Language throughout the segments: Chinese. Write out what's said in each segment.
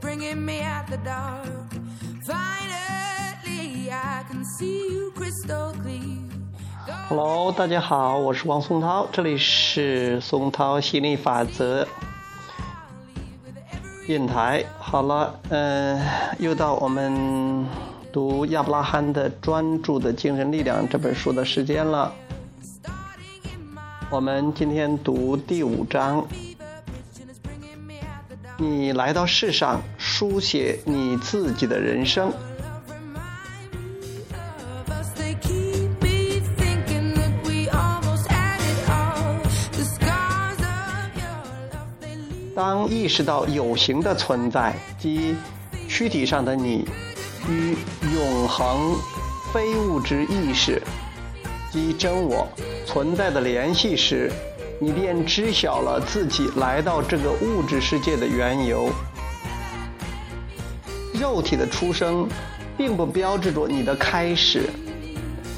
bringing me out the dark. Finally, I can see you crystal clear. Hello，大家好，我是王松涛，这里是松涛心理法则电台。好了，嗯、又到我们读亚伯拉罕的《专注的精神力量》这本书的时间了。我们今天读第五章。你来到世上，书写你自己的人生。当意识到有形的存在即躯体上的你与永恒非物质意识即真我存在的联系时，你便知晓了自己来到这个物质世界的缘由。肉体的出生，并不标志着你的开始，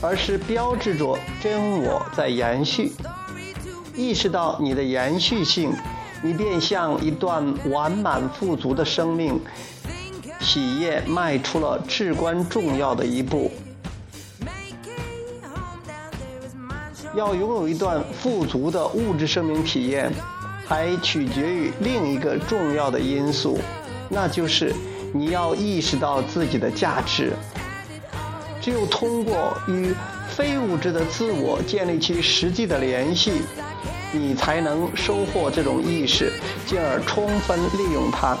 而是标志着真我在延续。意识到你的延续性，你便像一段完满富足的生命体验迈出了至关重要的一步。要拥有一段富足的物质生命体验，还取决于另一个重要的因素，那就是你要意识到自己的价值。只有通过与非物质的自我建立起实际的联系，你才能收获这种意识，进而充分利用它。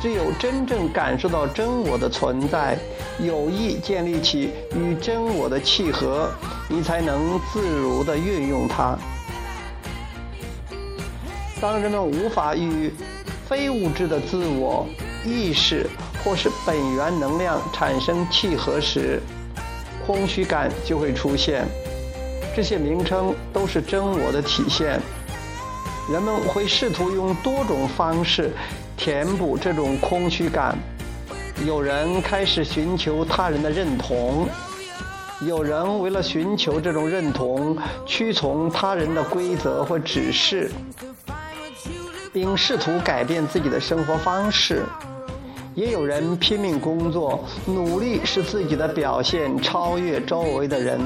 只有真正感受到真我的存在，有意建立起与真我的契合，你才能自如地运用它。当人们无法与非物质的自我意识或是本源能量产生契合时，空虚感就会出现。这些名称都是真我的体现。人们会试图用多种方式填补这种空虚感。有人开始寻求他人的认同，有人为了寻求这种认同，屈从他人的规则或指示，并试图改变自己的生活方式。也有人拼命工作，努力使自己的表现超越周围的人。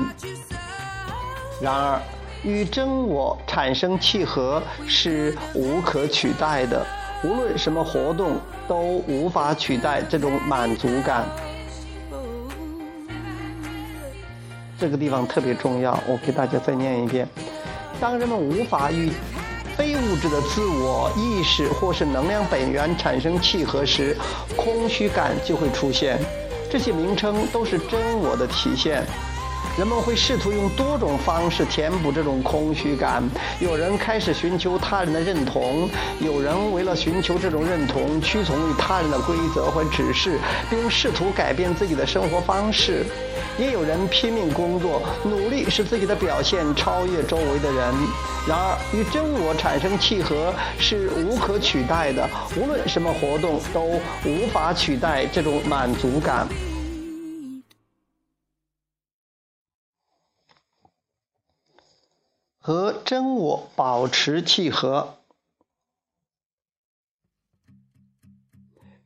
然而，与真我产生契合是无可取代的，无论什么活动都无法取代这种满足感。这个地方特别重要，我给大家再念一遍：当人们无法与非物质的自我意识或是能量本源产生契合时，空虚感就会出现。这些名称都是真我的体现。人们会试图用多种方式填补这种空虚感。有人开始寻求他人的认同，有人为了寻求这种认同，屈从于他人的规则或指示，并试图改变自己的生活方式。也有人拼命工作，努力使自己的表现超越周围的人。然而，与真我产生契合是无可取代的，无论什么活动都无法取代这种满足感。和真我保持契合，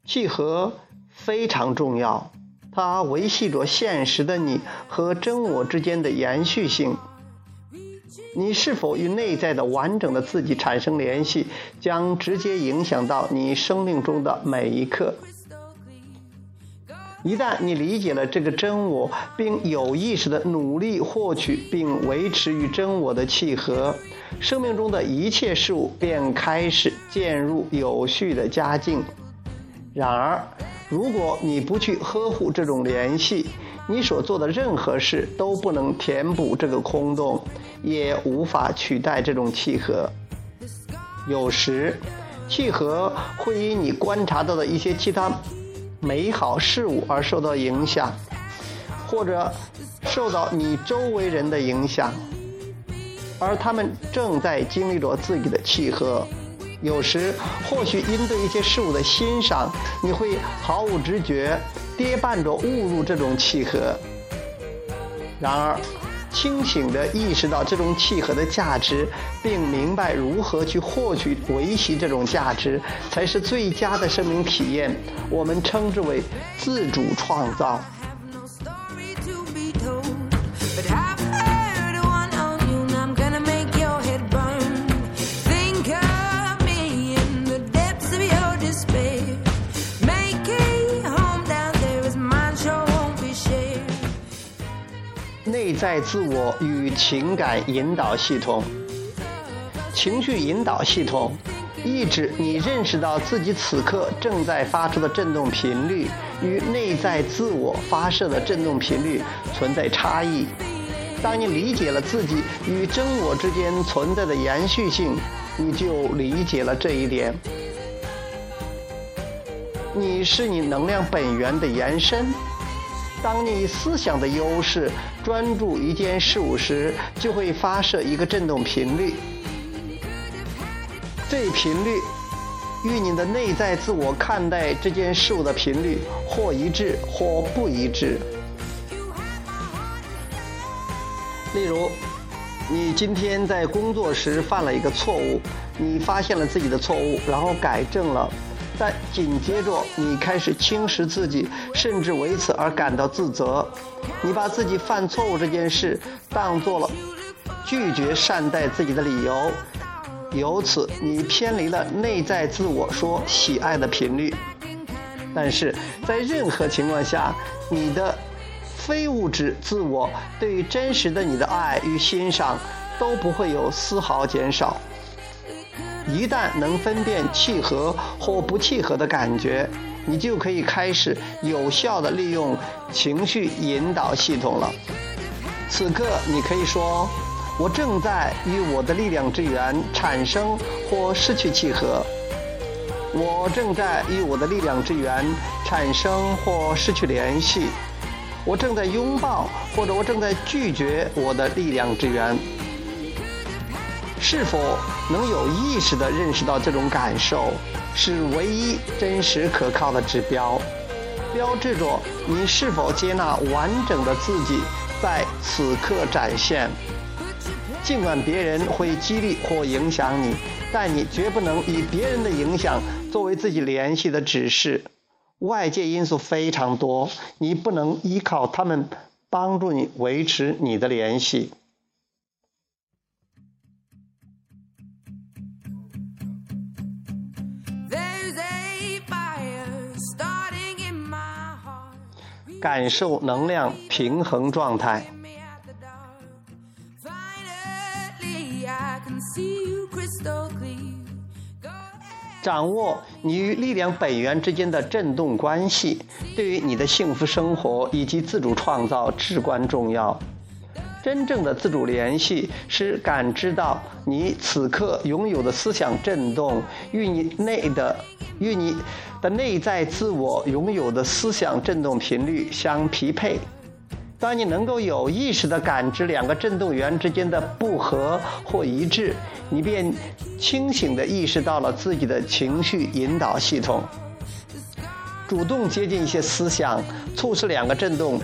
契合非常重要，它维系着现实的你和真我之间的延续性。你是否与内在的完整的自己产生联系，将直接影响到你生命中的每一刻。一旦你理解了这个真我，并有意识的努力获取并维持与真我的契合，生命中的一切事物便开始渐入有序的佳境。然而，如果你不去呵护这种联系，你所做的任何事都不能填补这个空洞，也无法取代这种契合。有时，契合会因你观察到的一些其他美好事物而受到影响，或者受到你周围人的影响，而他们正在经历着自己的契合。有时，或许因对一些事物的欣赏，你会毫无知觉，跌绊着误入这种契合。然而，清醒地意识到这种契合的价值，并明白如何去获取、维系这种价值，才是最佳的生命体验。我们称之为自主创造。在自我与情感引导系统。情绪引导系统，意指你认识到自己此刻正在发出的振动频率与内在自我发射的振动频率存在差异。当你理解了自己与真我之间存在的延续性，你就理解了这一点。你是你能量本源的延伸。当你思想的优势专注一件事物时，就会发射一个振动频率。这频率与你的内在自我看待这件事物的频率或一致或不一致。例如，你今天在工作时犯了一个错误，你发现了自己的错误，然后改正了。但紧接着，你开始轻视自己，甚至为此而感到自责。你把自己犯错误这件事当做了拒绝善待自己的理由，由此你偏离了内在自我说喜爱的频率。但是在任何情况下，你的非物质自我对于真实的你的爱与欣赏都不会有丝毫减少。一旦能分辨契合或不契合的感觉，你就可以开始有效地利用情绪引导系统了。此刻，你可以说：“我正在与我的力量之源产生或失去契合。我正在与我的力量之源产生或失去联系。我正在拥抱，或者我正在拒绝我的力量之源。”是否能有意识地认识到这种感受，是唯一真实可靠的指标，标志着你是否接纳完整的自己在此刻展现。尽管别人会激励或影响你，但你绝不能以别人的影响作为自己联系的指示。外界因素非常多，你不能依靠他们帮助你维持你的联系。感受能量平衡状态。掌握你与力量本源之间的振动关系，对于你的幸福生活以及自主创造至关重要。真正的自主联系是感知到你此刻拥有的思想振动与你内的与你的内在自我拥有的思想振动频率相匹配。当你能够有意识地感知两个振动源之间的不合或一致，你便清醒地意识到了自己的情绪引导系统，主动接近一些思想，促使两个振动，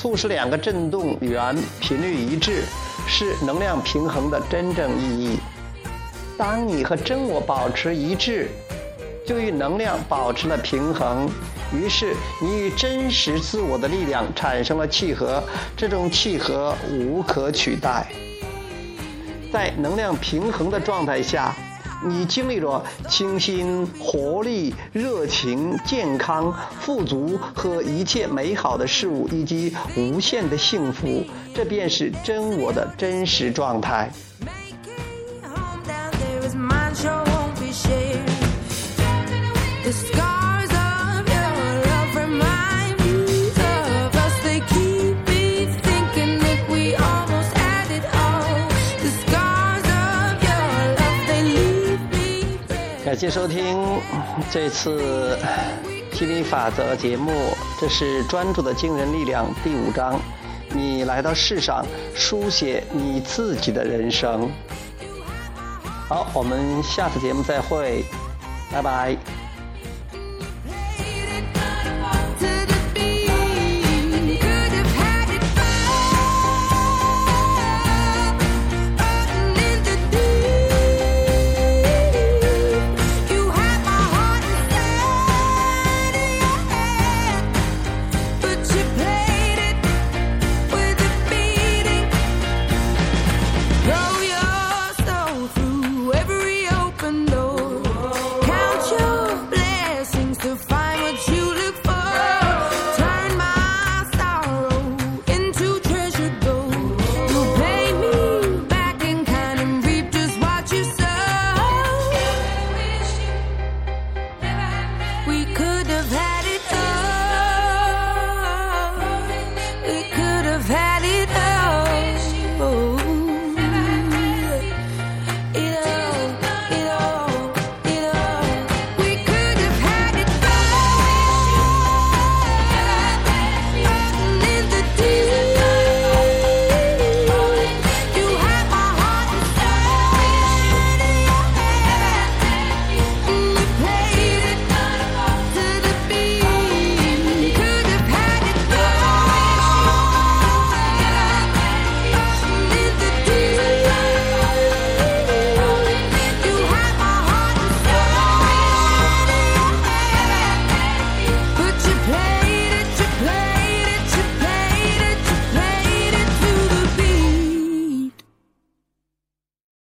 促使两个振动源频率一致，是能量平衡的真正意义。当你和真我保持一致，就与能量保持了平衡，于是你与真实自我的力量产生了契合，这种契合无可取代。在能量平衡的状态下，你经历着清新、活力、热情、健康、富足和一切美好的事物，以及无限的幸福，这便是真我的真实状态。感谢收听 这次吸引力法则节目，这是专注的惊人力量第五章。你来到世上，书写你自己的人生。好，我们下次节目再会，拜拜。